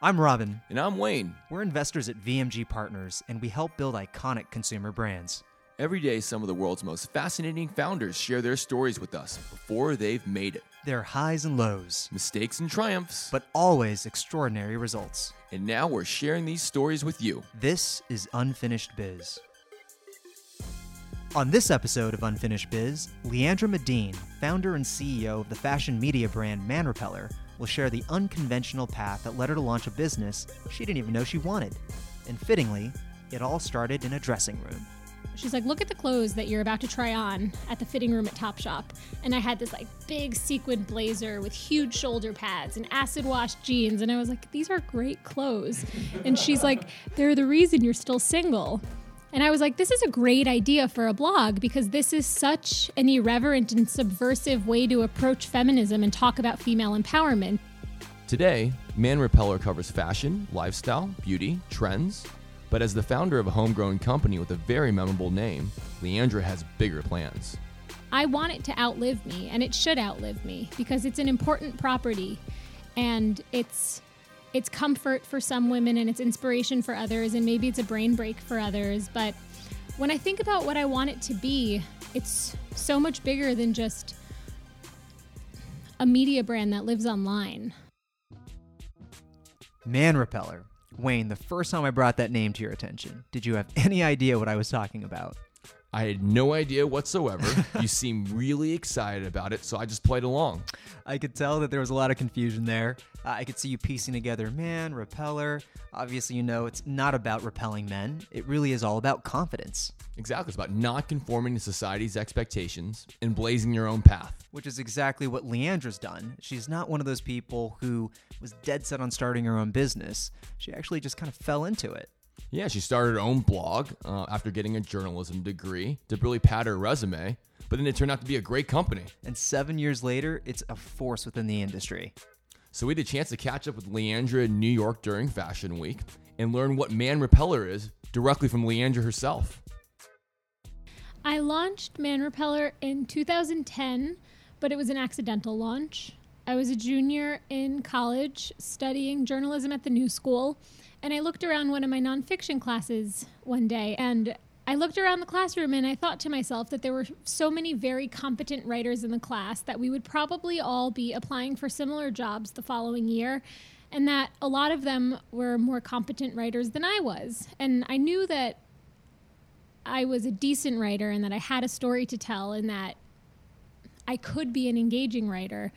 I'm Robin. And I'm Wayne. We're investors at VMG Partners, and we help build iconic consumer brands. Every day, some of the world's most fascinating founders share their stories with us before they've made it. Their highs and lows, mistakes and triumphs, but always extraordinary results. And now we're sharing these stories with you. This is Unfinished Biz. On this episode of Unfinished Biz, Leandra Medine, founder and CEO of the fashion media brand Man Repeller, will share the unconventional path that led her to launch a business she didn't even know she wanted. And fittingly, it all started in a dressing room. She's like, look at the clothes that you're about to try on at the fitting room at Topshop. And I had this like big sequin blazer with huge shoulder pads and acid wash jeans. And I was like, these are great clothes. And she's like, they're the reason you're still single. And I was like, this is a great idea for a blog because this is such an irreverent and subversive way to approach feminism and talk about female empowerment. Today, Man Repeller covers fashion, lifestyle, beauty, trends. But as the founder of a homegrown company with a very memorable name, Leandra has bigger plans. I want it to outlive me, and it should outlive me because it's an important property and it's it's comfort for some women and it's inspiration for others and maybe it's a brain break for others but when i think about what i want it to be it's so much bigger than just a media brand that lives online man repeller wayne the first time i brought that name to your attention did you have any idea what i was talking about I had no idea whatsoever. you seem really excited about it, so I just played along. I could tell that there was a lot of confusion there. Uh, I could see you piecing together man, repeller. Obviously, you know it's not about repelling men, it really is all about confidence. Exactly. It's about not conforming to society's expectations and blazing your own path. Which is exactly what Leandra's done. She's not one of those people who was dead set on starting her own business, she actually just kind of fell into it. Yeah, she started her own blog uh, after getting a journalism degree to really pad her resume, but then it turned out to be a great company. And seven years later, it's a force within the industry. So we had a chance to catch up with Leandra in New York during Fashion Week and learn what Man Repeller is directly from Leandra herself. I launched Man Repeller in 2010, but it was an accidental launch. I was a junior in college studying journalism at the New School and I looked around one of my nonfiction classes one day and I looked around the classroom and I thought to myself that there were so many very competent writers in the class that we would probably all be applying for similar jobs the following year, and that a lot of them were more competent writers than I was. And I knew that I was a decent writer and that I had a story to tell and that I could be an engaging writer.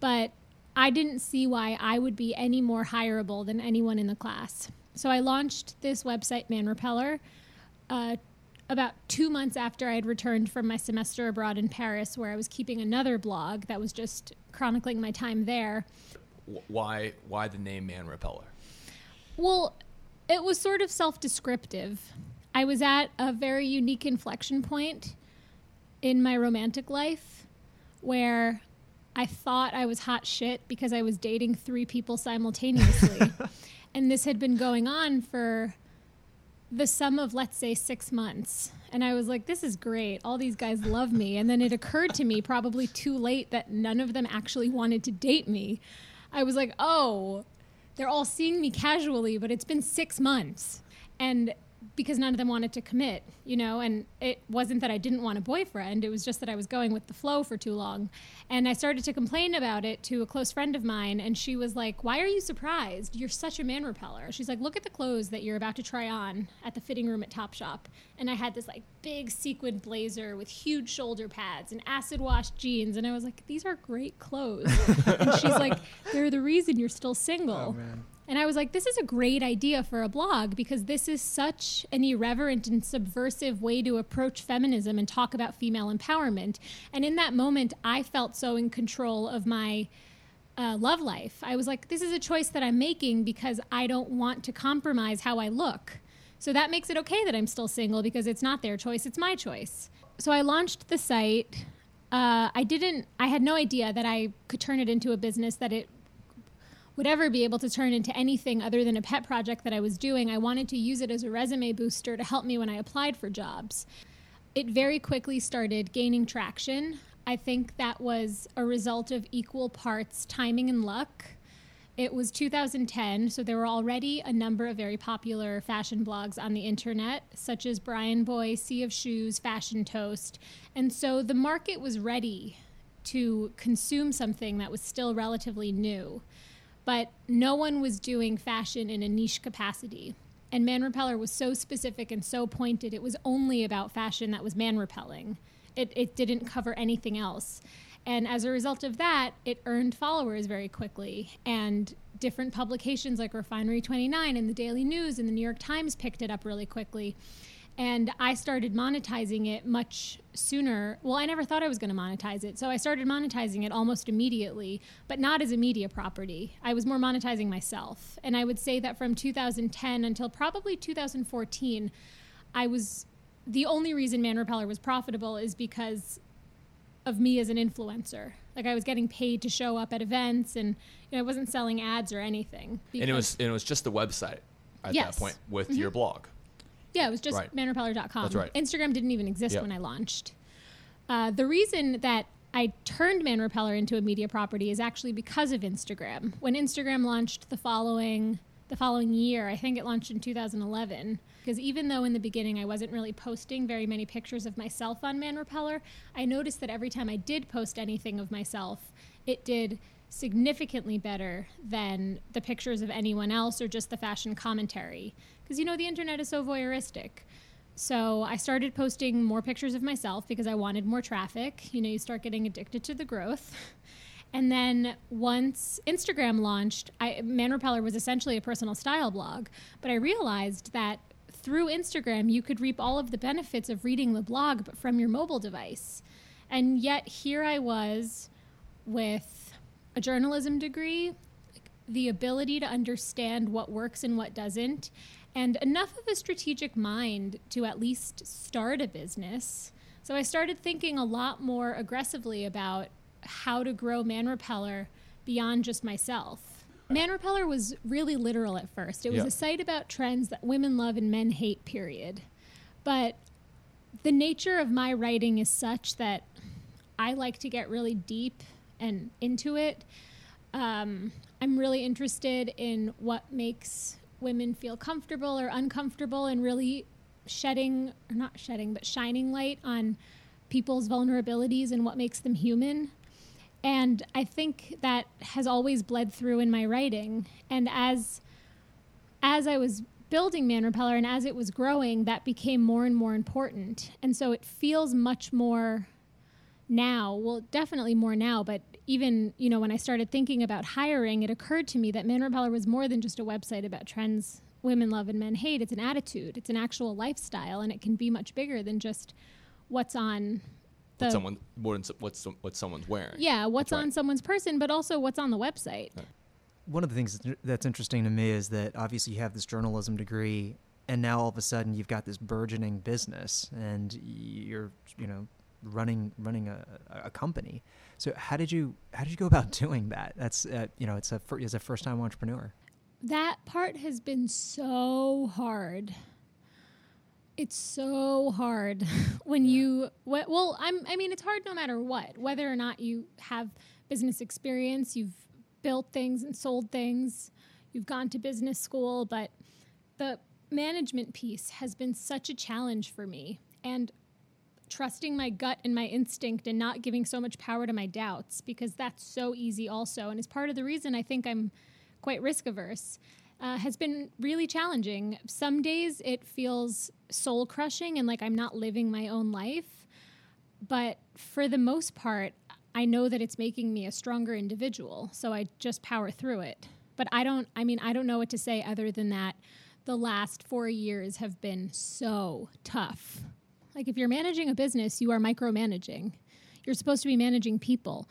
But I didn't see why I would be any more hireable than anyone in the class. So I launched this website, Man Repeller, uh, about two months after I had returned from my semester abroad in Paris, where I was keeping another blog that was just chronicling my time there. Why? Why the name Man Repeller? Well, it was sort of self-descriptive. I was at a very unique inflection point in my romantic life where I thought I was hot shit because I was dating three people simultaneously. and this had been going on for the sum of, let's say, six months. And I was like, this is great. All these guys love me. And then it occurred to me, probably too late, that none of them actually wanted to date me. I was like, oh, they're all seeing me casually, but it's been six months. And because none of them wanted to commit, you know, and it wasn't that I didn't want a boyfriend, it was just that I was going with the flow for too long. And I started to complain about it to a close friend of mine, and she was like, Why are you surprised? You're such a man repeller. She's like, Look at the clothes that you're about to try on at the fitting room at Topshop. And I had this like big sequin blazer with huge shoulder pads and acid wash jeans, and I was like, These are great clothes. and she's like, They're the reason you're still single. Oh, and I was like, this is a great idea for a blog because this is such an irreverent and subversive way to approach feminism and talk about female empowerment. And in that moment, I felt so in control of my uh, love life. I was like, this is a choice that I'm making because I don't want to compromise how I look. So that makes it okay that I'm still single because it's not their choice, it's my choice. So I launched the site. Uh, I didn't, I had no idea that I could turn it into a business, that it would ever be able to turn into anything other than a pet project that I was doing. I wanted to use it as a resume booster to help me when I applied for jobs. It very quickly started gaining traction. I think that was a result of equal parts timing and luck it was 2010, so there were already a number of very popular fashion blogs on the internet, such as BryanBoy, Sea of Shoes, Fashion Toast. And so the market was ready to consume something that was still relatively new. But no one was doing fashion in a niche capacity. And Man Repeller was so specific and so pointed, it was only about fashion that was man repelling. It, it didn't cover anything else. And as a result of that, it earned followers very quickly. And different publications like Refinery 29 and the Daily News and the New York Times picked it up really quickly. And I started monetizing it much sooner. Well, I never thought I was going to monetize it. So I started monetizing it almost immediately, but not as a media property. I was more monetizing myself. And I would say that from 2010 until probably 2014, I was the only reason Man Repeller was profitable is because of me as an influencer. Like I was getting paid to show up at events, and you know, I wasn't selling ads or anything. And it was and it was just the website at Yes. that point with mm-hmm. your blog. Yeah, it was just Right. manrepeller.com. That's right. Instagram didn't even exist Yep. when I launched. Uh, the reason that I turned Man Repeller into a media property is actually because of Instagram. When Instagram launched the following the following year, I think it launched in 2011. Because even though in the beginning I wasn't really posting very many pictures of myself on Man Repeller, I noticed that every time I did post anything of myself, it did significantly better than the pictures of anyone else or just the fashion commentary. Because you know, the internet is so voyeuristic. So I started posting more pictures of myself because I wanted more traffic. You know, you start getting addicted to the growth. And then once Instagram launched, I, Man Repeller was essentially a personal style blog. But I realized that through Instagram, you could reap all of the benefits of reading the blog, but from your mobile device. And yet here I was with a journalism degree, the ability to understand what works and what doesn't, and enough of a strategic mind to at least start a business. So I started thinking a lot more aggressively about how to grow Man Repeller beyond just myself. Man Repeller was really literal at first. It was Yeah. a site about trends that women love and men hate, period. But the nature of my writing is such that I like to get really deep and into it. Um, I'm really interested in what makes women feel comfortable or uncomfortable and really shedding, or not shedding, but shining light on people's vulnerabilities and what makes them human. And I think that has always bled through in my writing. And as as I was building Man Repeller and as it was growing, that became more and more important. And so it feels much more now, well, definitely more now, but even, you know, when I started thinking about hiring, it occurred to me that Man Repeller was more than just a website about trends women love and men hate. It's an attitude, it's an actual lifestyle, and it can be much bigger than just what's on the What someone what, what's what someone's wearing. yeah, what's That's right. on someone's person, but also what's on the website. One of the things that's- that's interesting to me is that obviously you have this journalism degree, and now all of a sudden you've got this burgeoning business, and you're you know running running a, a company. So how did you how did you go about doing that? That's uh, you know it's a fir- as a first time entrepreneur. That part has been so hard. It's so hard when you wh- well, I'm I mean it's hard no matter what, whether or not you have business experience, you've built things and sold things, you've gone to business school, but the management piece has been such a challenge for me and trusting my gut and my instinct and not giving so much power to my doubts because that's so easy also and is part of the reason I think I'm quite risk averse uh, has been really challenging. Some days it feels soul crushing and like I'm not living my own life. But for the most part, I know that it's making me a stronger individual. So I just power through it. But I don't, I mean, I don't know what to say other than that the last four years have been so tough. Like if you're managing a business, you are micromanaging. You're supposed to be managing people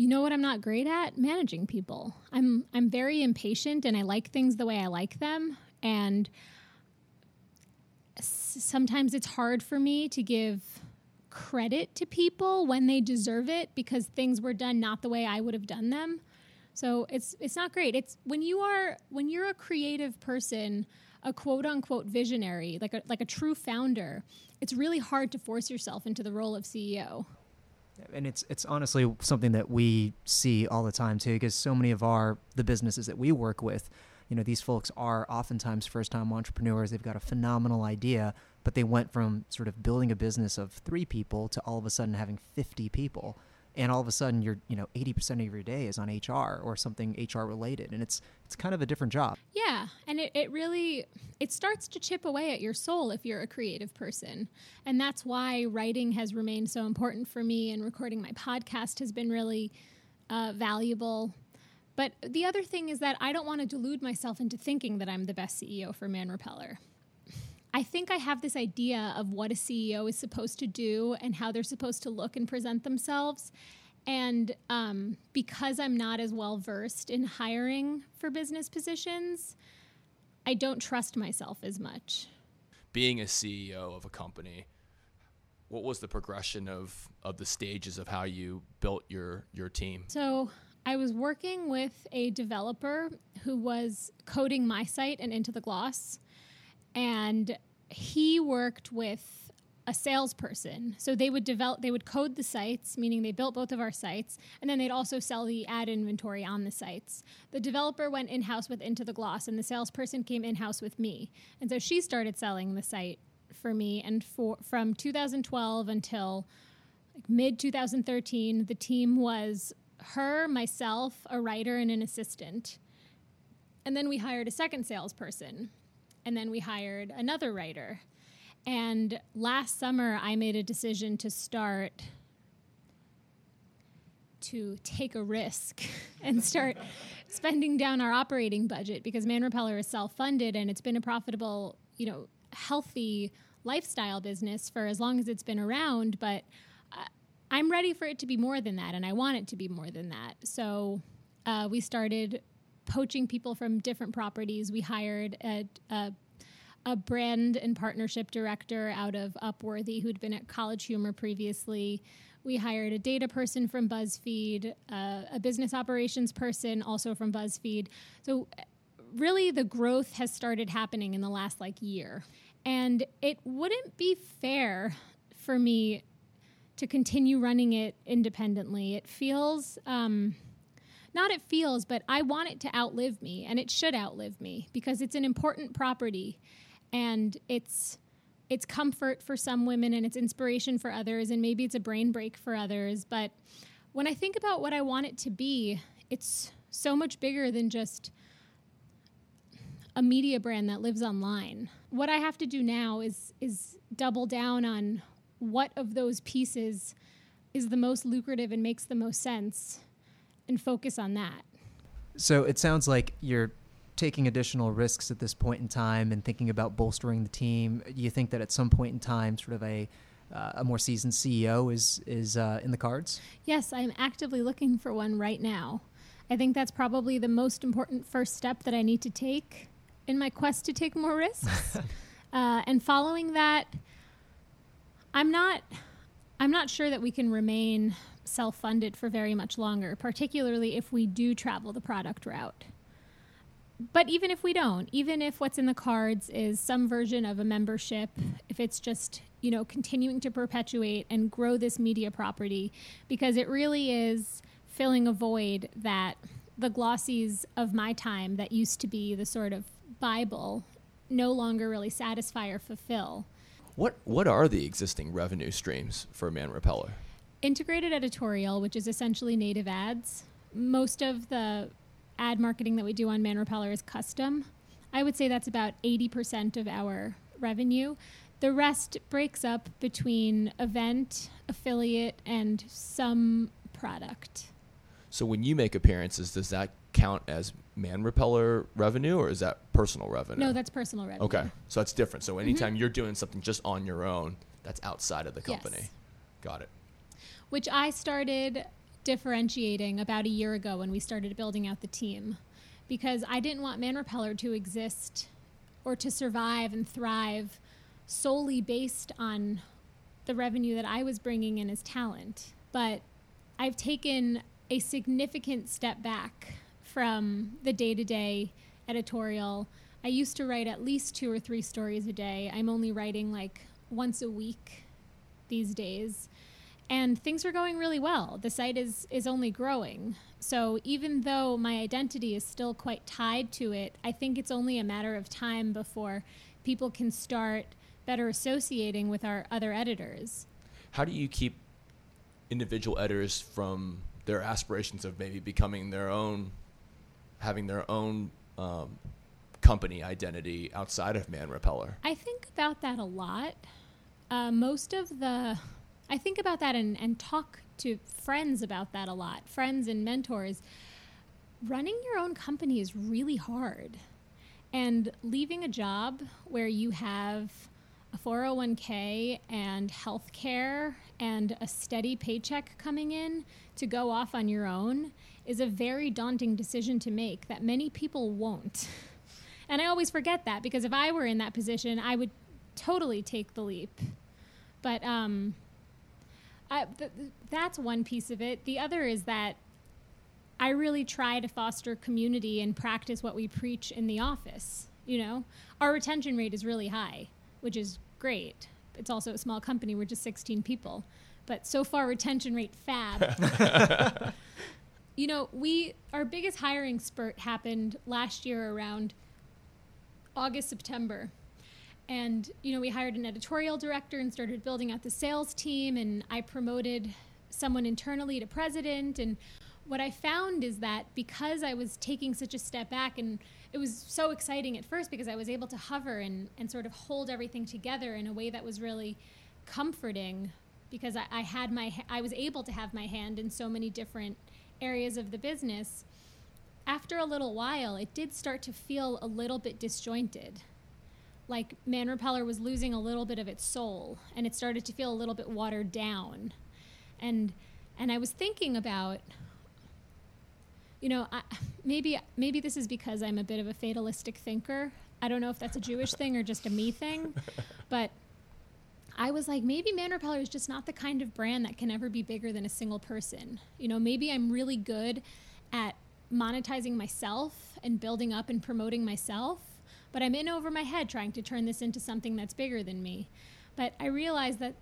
you know what I'm not great at? Managing people. I'm I'm very impatient and I like things the way I like them and sometimes it's hard for me to give credit to people when they deserve it because things were done not the way I would have done them. So it's it's not great. It's when you are when you're a creative person, a quote unquote visionary, like a like a true founder, it's really hard to force yourself into the role of CEO. and it's it's honestly something that we see all the time too because so many of our the businesses that we work with you know these folks are oftentimes first time entrepreneurs they've got a phenomenal idea but they went from sort of building a business of 3 people to all of a sudden having 50 people and all of a sudden you're you know 80% of your day is on hr or something hr related and it's it's kind of a different job. Yeah and it, it really it starts to chip away at your soul if you're a creative person and that's why writing has remained so important for me and recording my podcast has been really uh, valuable. But the other thing is that i don't want to delude myself into thinking that i'm the best ceo for man repeller I think I have this idea of what a CEO is supposed to do and how they're supposed to look and present themselves. And um, because I'm not as well versed in hiring for business positions, I don't trust myself as much. Being a CEO of a company, what was the progression of, of the stages of how you built your, your team? So I was working with a developer who was coding my site and Into the Gloss and he worked with a salesperson. So they would develop, they would code the sites, meaning they built both of our sites, and then they'd also sell the ad inventory on the sites. The developer went in house with Into the Gloss, and the salesperson came in house with me. And so she started selling the site for me. And for from 2012 until like mid 2013, the team was her, myself, a writer, and an assistant. And then we hired a second salesperson and then we hired another writer. And last summer, I made a decision to start to take a risk and start spending down our operating budget because Man Repeller is self-funded and it's been a profitable, you know, healthy lifestyle business for as long as it's been around. But uh, I'm ready for it to be more than that, and I want it to be more than that. So uh, we started poaching people from different properties. We hired a, a, a brand and partnership director out of Upworthy who'd been at College Humor previously. We hired a data person from BuzzFeed, uh, a business operations person also from BuzzFeed. So, really, the growth has started happening in the last like year. And it wouldn't be fair for me to continue running it independently. It feels. Um, not it feels, but I want it to outlive me, and it should outlive me because it's an important property, and it's it's comfort for some women and it's inspiration for others, and maybe it's a brain break for others. But when I think about what I want it to be, it's so much bigger than just a media brand that lives online. What I have to do now is is double down on what of those pieces is the most lucrative and makes the most sense and focus on that. So it sounds like you're taking additional risks at this point in time and thinking about bolstering the team. Do you think that at some point in time, sort of a uh, a more seasoned CEO is is uh, in the cards? Yes, I'm actively looking for one right now. I think that's probably the most important first step that I need to take in my quest to take more risks. uh, and following that, I'm not I'm not sure that we can remain self funded for very much longer, particularly if we do travel the product route. But even if we don't, even if what's in the cards is some version of a membership, if it's just, you know, continuing to perpetuate and grow this media property, because it really is filling a void that the glossies of my time that used to be the sort of Bible no longer really satisfy or fulfill. What what are the existing revenue streams for Man Repeller? Integrated editorial, which is essentially native ads. Most of the ad marketing that we do on Man Repeller is custom. I would say that's about 80% of our revenue. The rest breaks up between event, affiliate, and some product. So when you make appearances, does that count as man repeller revenue or is that personal revenue? No, that's personal revenue. Okay. So that's different. So anytime mm-hmm. you're doing something just on your own, that's outside of the company. Yes. Got it which I started differentiating about a year ago when we started building out the team because I didn't want Man Repeller to exist or to survive and thrive solely based on the revenue that I was bringing in as talent. But I've taken a significant step back from the day to day editorial. I used to write at least two or three stories a day. I'm only writing like once a week these days and things are going really well. The site is is only growing. So even though my identity is still quite tied to it, I think it's only a matter of time before people can start better associating with our other editors. How do you keep individual editors from their aspirations of maybe becoming their own, having their own um, company identity outside of Man Repeller? I think about that a lot. Uh, most of the, I think about that and, and talk to friends about that a lot, friends and mentors. Running your own company is really hard. And leaving a job where you have a 401k and health care and a steady paycheck coming in to go off on your own is a very daunting decision to make that many people won't. And I always forget that because if I were in that position, I would totally take the leap. But um, I, th- that's one piece of it. The other is that I really try to foster community and practice what we preach in the office. You know, our retention rate is really high, which is great. It's also a small company. We're just 16 people, but so far retention rate fab. you know, we our biggest hiring spurt happened last year around August September. And you know, we hired an editorial director and started building out the sales team and I promoted someone internally to president and what I found is that because I was taking such a step back and it was so exciting at first because I was able to hover and, and sort of hold everything together in a way that was really comforting because I, I had my I was able to have my hand in so many different areas of the business. After a little while, it did start to feel a little bit disjointed. Like Man Repeller was losing a little bit of its soul and it started to feel a little bit watered down. And and I was thinking about you know, I, maybe maybe this is because I'm a bit of a fatalistic thinker. I don't know if that's a Jewish thing or just a me thing, but I was like, maybe Man Repeller is just not the kind of brand that can ever be bigger than a single person. You know, maybe I'm really good at monetizing myself and building up and promoting myself, but I'm in over my head trying to turn this into something that's bigger than me. But I realize that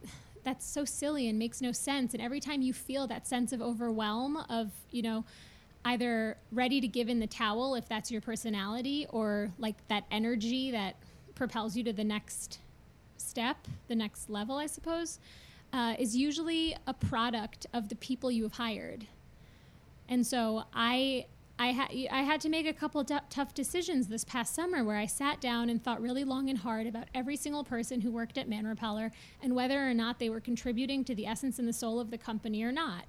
that's so silly and makes no sense. And every time you feel that sense of overwhelm, of, you know, either ready to give in the towel if that's your personality or like that energy that propels you to the next step, the next level, I suppose, uh, is usually a product of the people you have hired. And so I. I, ha- I had to make a couple d- tough decisions this past summer where I sat down and thought really long and hard about every single person who worked at Man Repeller and whether or not they were contributing to the essence and the soul of the company or not.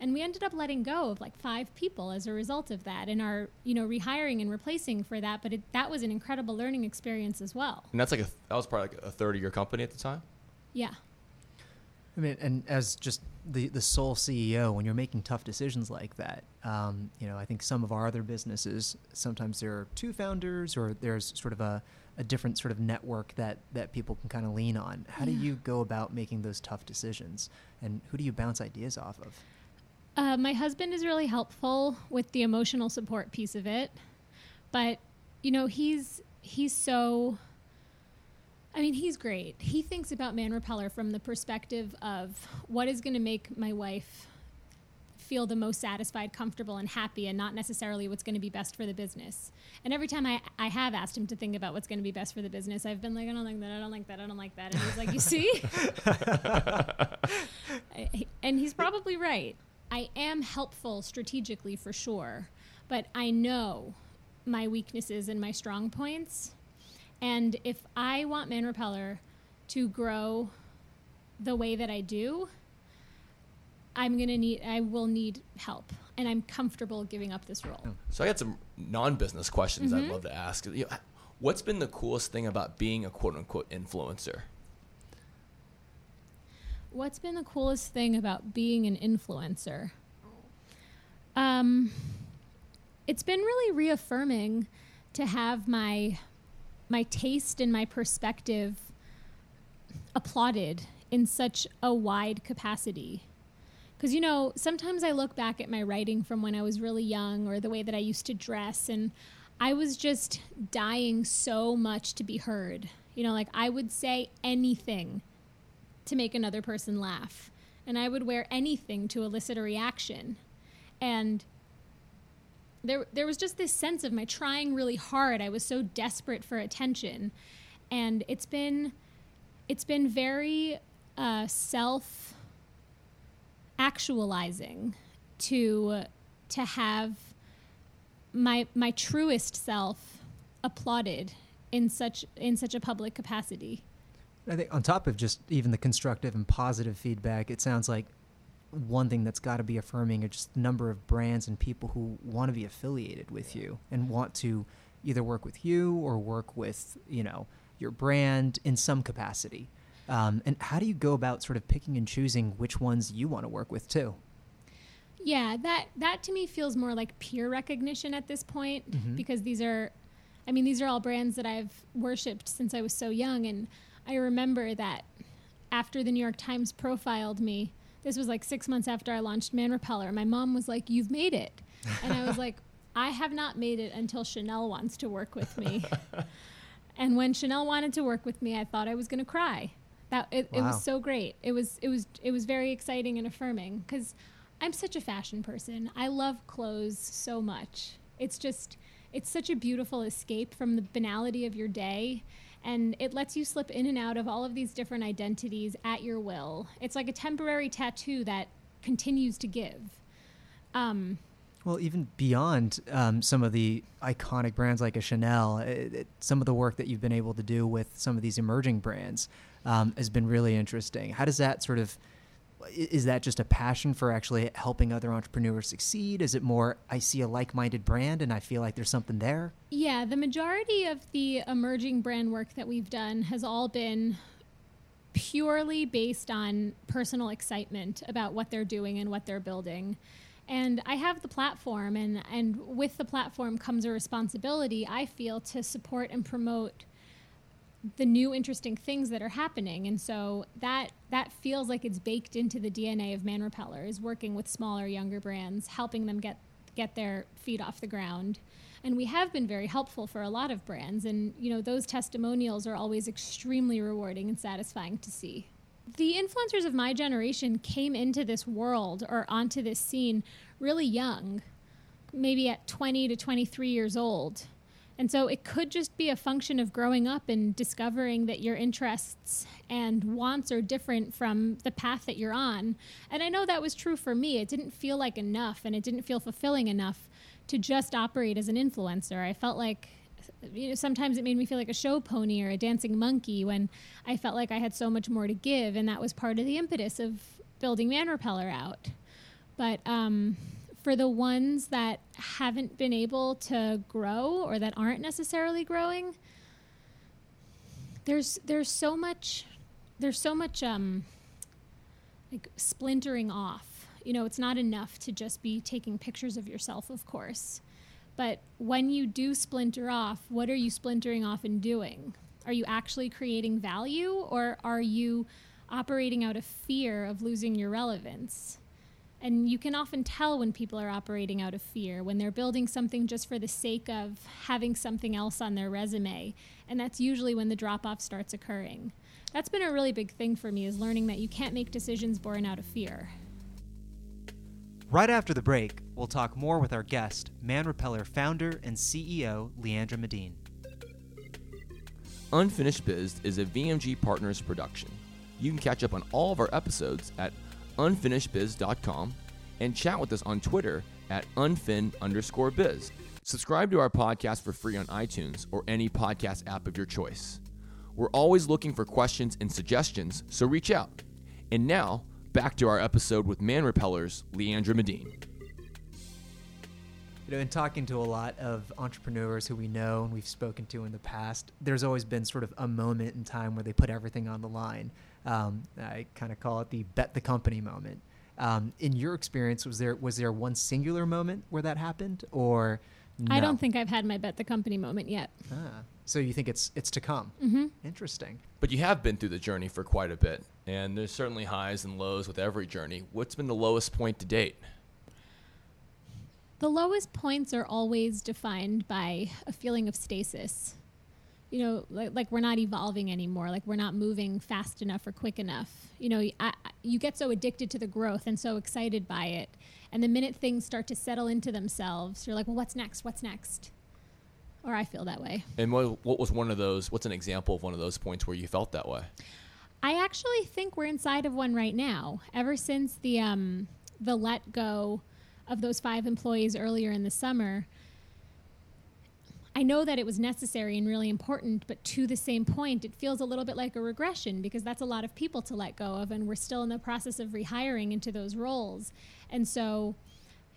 And we ended up letting go of like five people as a result of that and are you know rehiring and replacing for that but it, that was an incredible learning experience as well. And that's like a that was probably like a third of your company at the time. yeah. I mean, and as just the the sole CEO, when you're making tough decisions like that, um, you know, I think some of our other businesses sometimes there are two founders, or there's sort of a, a different sort of network that that people can kind of lean on. How do you go about making those tough decisions, and who do you bounce ideas off of? Uh, my husband is really helpful with the emotional support piece of it, but you know he's he's so. I mean, he's great. He thinks about Man Repeller from the perspective of what is going to make my wife feel the most satisfied, comfortable, and happy, and not necessarily what's going to be best for the business. And every time I, I have asked him to think about what's going to be best for the business, I've been like, I don't like that, I don't like that, I don't like that. And he's like, You see? And he's probably right. I am helpful strategically for sure, but I know my weaknesses and my strong points. And if I want Man Repeller to grow the way that I do, I'm gonna need I will need help. And I'm comfortable giving up this role. So I got some non-business questions I'd love to ask. You know, what's been the coolest thing about being a quote unquote influencer? What's been the coolest thing about being an influencer? Um, it's been really reaffirming to have my my taste and my perspective applauded in such a wide capacity. Because, you know, sometimes I look back at my writing from when I was really young or the way that I used to dress, and I was just dying so much to be heard. You know, like I would say anything to make another person laugh. and I would wear anything to elicit a reaction. And there there was just this sense of my trying really hard. I was so desperate for attention. And it's been it's been very uh, self actualizing to to have my my truest self applauded in such in such a public capacity. I think on top of just even the constructive and positive feedback, it sounds like one thing that's got to be affirming are just the number of brands and people who want to be affiliated with you and want to either work with you or work with you know your brand in some capacity. Um, and how do you go about sort of picking and choosing which ones you want to work with too? Yeah, that that to me feels more like peer recognition at this point Mhm. because these are I mean these are all brands that I've worshipped since I was so young and I remember that after the New York Times profiled me, this was like 6 months after I launched Man Repeller, my mom was like, "You've made it." And I was like, "I have not made it until Chanel wants to work with me." and when Chanel wanted to work with me, I thought I was going to cry. That it, it was so great. It was it was it was very exciting and affirming because I'm such a fashion person. I love clothes so much. It's just it's such a beautiful escape from the banality of your day and it lets you slip in and out of all of these different identities at your will. It's like a temporary tattoo that continues to give. Um, Well, even beyond um, some of the iconic brands like a Chanel, it, it, some of the work that you've been able to do with some of these emerging brands um, has been really interesting. How does that sort of is that just a passion for actually helping other entrepreneurs succeed? Is it more I see a like-minded brand and I feel like there's something there? Yeah, the majority of the emerging brand work that we've done has all been purely based on personal excitement about what they're doing and what they're building. And I have the platform, and, and with the platform comes a responsibility, I feel, to support and promote the new interesting things that are happening. And so that that feels like it's baked into the DNA of Man Repeller is working with smaller, younger brands, helping them get get their feet off the ground. And we have been very helpful for a lot of brands and you know those testimonials are always extremely rewarding and satisfying to see. The influencers of my generation came into this world or onto this scene really young, maybe at 20 to 23 years old. And so it could just be a function of growing up and discovering that your interests and wants are different from the path that you're on. And I know that was true for me. It didn't feel like enough and it didn't feel fulfilling enough to just operate as an influencer. I felt like you know sometimes it made me feel like a show pony or a dancing monkey when I felt like I had so much more to give and that was part of the impetus of building Man Repeller out. But um for the ones that haven't been able to grow or that aren't necessarily growing there's there's so much there's so much um like splintering off. You know it's not enough to just be taking pictures of yourself of course. But when you do splinter off what are you splintering off and doing? Are you actually creating value or are you operating out of fear of losing your relevance and you can often tell when people are operating out of fear, when they're building something just for the sake of having something else on their resume. And that's usually when the drop off starts occurring. That's been a really big thing for me is learning that you can't make decisions born out of fear. Right after the break, we'll talk more with our guest, Man Repeller founder and CEO Leandra Medine. Unfinished Biz is a VMG Partners production. You can catch up on all of our episodes at unfinishedbiz.com and chat with us on Twitter at unfin underscore biz. Subscribe to our podcast for free on iTunes or any podcast app of your choice. We're always looking for questions and suggestions, so reach out. And now, back to our episode with Man Repellers, Leandra Medine. You know, in talking to a lot of entrepreneurs who we know and we've spoken to in the past, there's always been sort of a moment in time where they put everything on the line. Um, I kind of call it the bet the company moment. Um, in your experience, was there was there one singular moment where that happened, or I don't think I've had my bet the company moment yet. Ah, so you think it's it's to come? hmm Interesting. But you have been through the journey for quite a bit, and there's certainly highs and lows with every journey. What's been the lowest point to date? The lowest points are always defined by a feeling of stasis. You know, like, like we're not evolving anymore. Like we're not moving fast enough or quick enough. You know, I, you get so addicted to the growth and so excited by it. And the minute things start to settle into themselves, you're like, well, what's next? What's next? Or I feel that way. And what, what was one of those? What's an example of one of those points where you felt that way? I actually think we're inside of one right now. Ever since the um, the let go of those five employees earlier in the summer, I know that it was necessary and really important, but to the same point, it feels a little bit like a regression because that's a lot of people to let go of, and we're still in the process of rehiring into those roles. And so,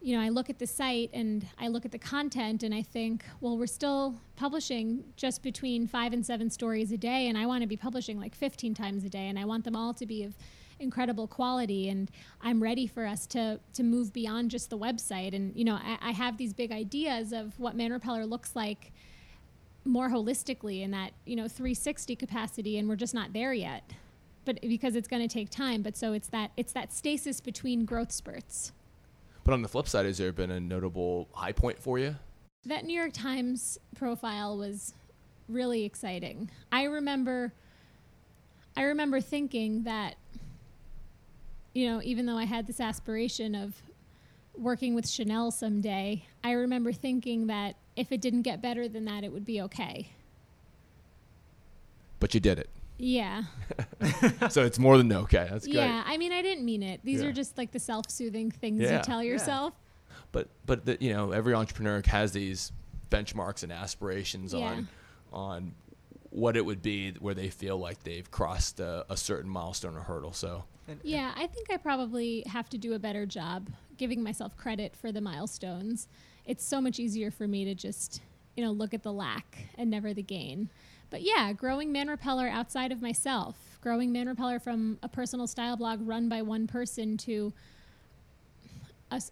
you know, I look at the site and I look at the content and I think, well, we're still publishing just between five and seven stories a day, and I want to be publishing like 15 times a day, and I want them all to be of incredible quality and i'm ready for us to to move beyond just the website and you know i, I have these big ideas of what man repeller looks like more holistically in that you know 360 capacity and we're just not there yet but because it's going to take time but so it's that it's that stasis between growth spurts But on the flip side, has there been a notable high point for you? that New York Times profile was really exciting. I remember I remember thinking that you know, even though I had this aspiration of working with Chanel someday, I remember thinking that if it didn't get better than that, it would be okay. But you did it. Yeah. so it's more than okay. That's great. Yeah. I mean, I didn't mean it. These Yeah. are just like the self soothing things Yeah. you tell Yeah. yourself. But but the, you know, every entrepreneur has these benchmarks and aspirations Yeah. on on what it would be where they feel like they've crossed a, a certain milestone or hurdle. So Yeah, I think I probably have to do a better job giving myself credit for the milestones. It's so much easier for me to just, you know, look at the lack and never the gain. But yeah, growing Man Repeller outside of myself, growing Man Repeller from a personal style blog run by one person to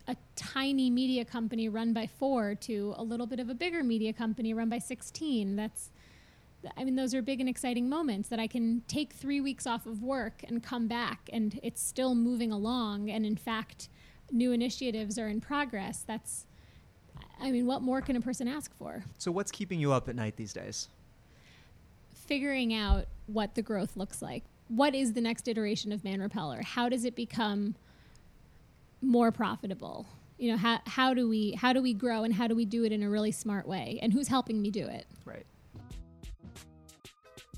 a tiny media company run by four to a little bit of a bigger media company run by 16. That's I mean, those are big and exciting moments that I can take three weeks off of work and come back, and it's still moving along. And in fact, new initiatives are in progress. That's, I mean, what more can a person ask for? So, what's keeping you up at night these days? Figuring out what the growth looks like. What is the next iteration of Man Repeller? How does it become more profitable? You know, how, how do we how do we grow and how do we do it in a really smart way? And who's helping me do it? Right.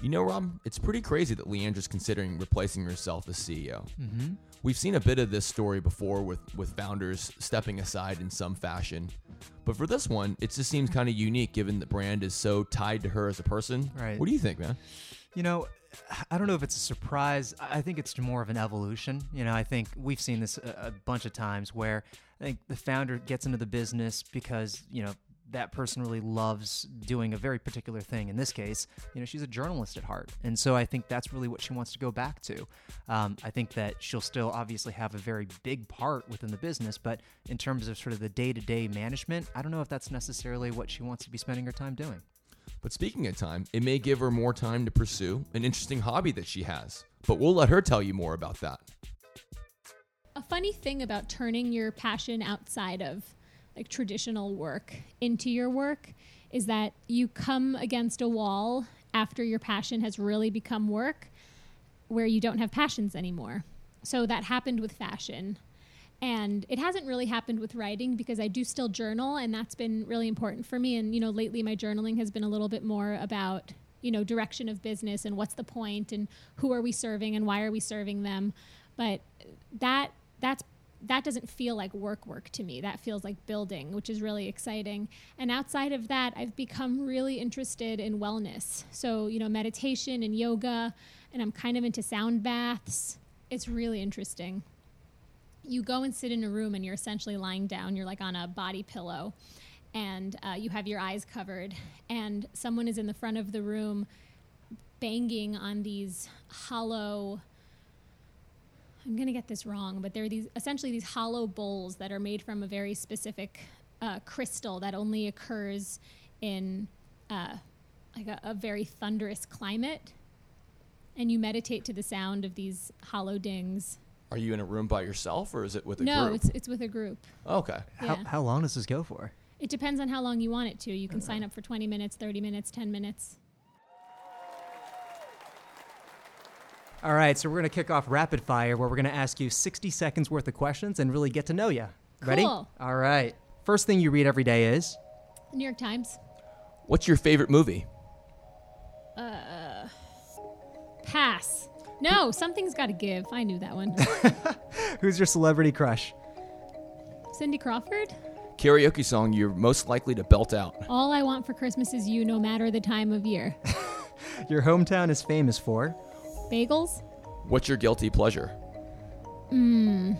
You know, Rob, it's pretty crazy that Leandra's considering replacing herself as CEO. Mm-hmm. We've seen a bit of this story before with, with founders stepping aside in some fashion. But for this one, it just seems kind of unique given the brand is so tied to her as a person. Right. What do you think, man? You know, I don't know if it's a surprise. I think it's more of an evolution. You know, I think we've seen this a, a bunch of times where I think the founder gets into the business because, you know, that person really loves doing a very particular thing. In this case, you know, she's a journalist at heart. And so I think that's really what she wants to go back to. Um, I think that she'll still obviously have a very big part within the business, but in terms of sort of the day to day management, I don't know if that's necessarily what she wants to be spending her time doing. But speaking of time, it may give her more time to pursue an interesting hobby that she has. But we'll let her tell you more about that. a funny thing about turning your passion outside of like traditional work into your work is that you come against a wall after your passion has really become work where you don't have passions anymore. So that happened with fashion. And it hasn't really happened with writing because I do still journal and that's been really important for me and you know lately my journaling has been a little bit more about you know direction of business and what's the point and who are we serving and why are we serving them. But that that's that doesn't feel like work work to me. That feels like building, which is really exciting. And outside of that, I've become really interested in wellness. So, you know, meditation and yoga, and I'm kind of into sound baths. It's really interesting. You go and sit in a room and you're essentially lying down, you're like on a body pillow, and uh, you have your eyes covered, and someone is in the front of the room banging on these hollow I'm gonna get this wrong, but they're these essentially these hollow bowls that are made from a very specific uh, crystal that only occurs in uh, like a, a very thunderous climate. And you meditate to the sound of these hollow dings. Are you in a room by yourself or is it with a group? no, group? it's it's with a group. okay. How, Yeah. how long does this go for? It depends on how long you want it to. You can sign up for 20 minutes, 30 minutes, 10 minutes. All right, so we're going to kick off rapid fire where we're going to ask you 60 seconds worth of questions and really get to know you. Ready? Cool. All right. First thing you read every day is New York Times. What's your favorite movie? Uh, Pass. No, something's got to give. I knew that one. Who's your celebrity crush? Cindy Crawford. Karaoke song you're most likely to belt out. All I want for Christmas is you, no matter the time of year. Your hometown is famous for Bagels. What's your guilty pleasure? Mmm.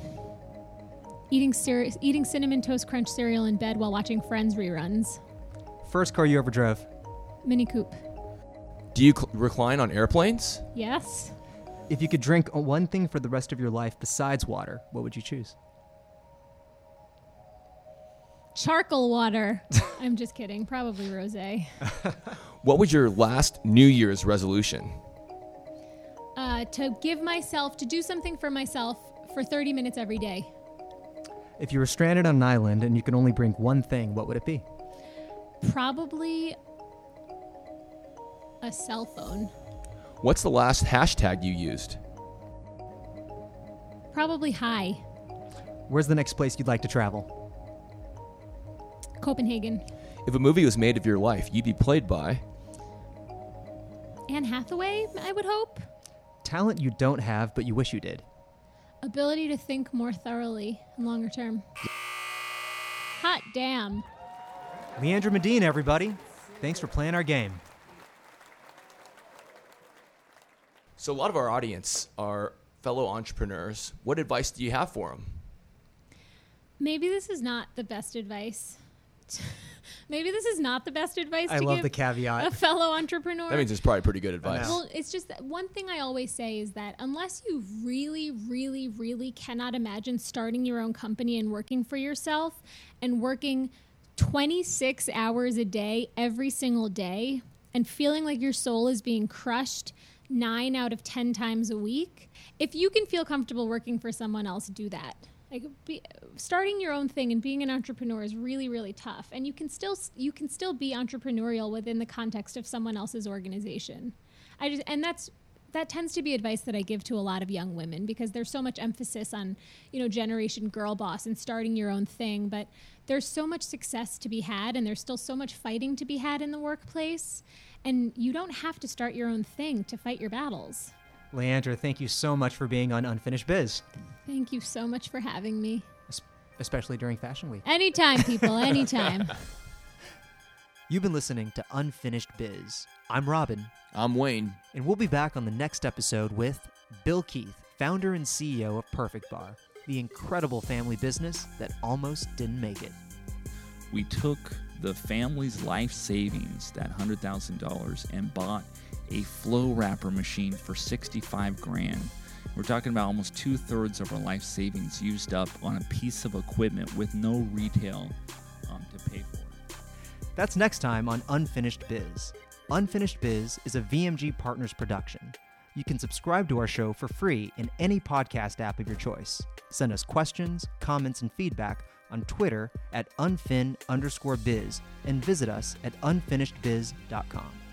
Eating cere- eating cinnamon toast crunch cereal in bed while watching Friends reruns. first car you ever drove. Mini Coupe. Do you cl- recline on airplanes? Yes. If you could drink one thing for the rest of your life besides water, what would you choose? Charcoal water. I'm just kidding. Probably rosé. What was your last New Year's resolution? Uh, to give myself to do something for myself for 30 minutes every day. If you were stranded on an island and you could only bring one thing, what would it be? Probably a cell phone. What's the last hashtag you used? Probably high. Where's the next place you'd like to travel? Copenhagen. If a movie was made of your life, you'd be played by. Anne Hathaway, I would hope. Talent you don't have but you wish you did. Ability to think more thoroughly and longer term. Hot damn. Leandra Medine, everybody. Thanks for playing our game. So, a lot of our audience are fellow entrepreneurs. What advice do you have for them? Maybe this is not the best advice. Maybe this is not the best advice I to love give the caveat. a fellow entrepreneur. That means it's probably pretty good advice. Well, it's just that one thing I always say is that unless you really, really, really cannot imagine starting your own company and working for yourself and working 26 hours a day every single day and feeling like your soul is being crushed nine out of 10 times a week, if you can feel comfortable working for someone else, do that. Like be, starting your own thing and being an entrepreneur is really really tough and you can still you can still be entrepreneurial within the context of someone else's organization. I just and that's that tends to be advice that I give to a lot of young women because there's so much emphasis on, you know, generation girl boss and starting your own thing, but there's so much success to be had and there's still so much fighting to be had in the workplace and you don't have to start your own thing to fight your battles. Leandra, thank you so much for being on Unfinished Biz, Thank you so much for having me. es- especially during Fashion Week. Anytime, people, anytime. You've been listening to Unfinished Biz. I'm Robin, I'm Wayne. and we'll be back on the next episode with Bill Keith, founder and CEO of Perfect Bar, the incredible family business that almost didn't make it. we took the family's life savings, that hundred thousand dollars, and bought a flow wrapper machine for sixty-five grand. We're talking about almost two thirds of our life savings used up on a piece of equipment with no retail um, to pay for. That's next time on Unfinished Biz. Unfinished Biz is a VMG Partners production. You can subscribe to our show for free in any podcast app of your choice. Send us questions, comments, and feedback on Twitter at unfin underscore biz and visit us at unfinishedbiz.com.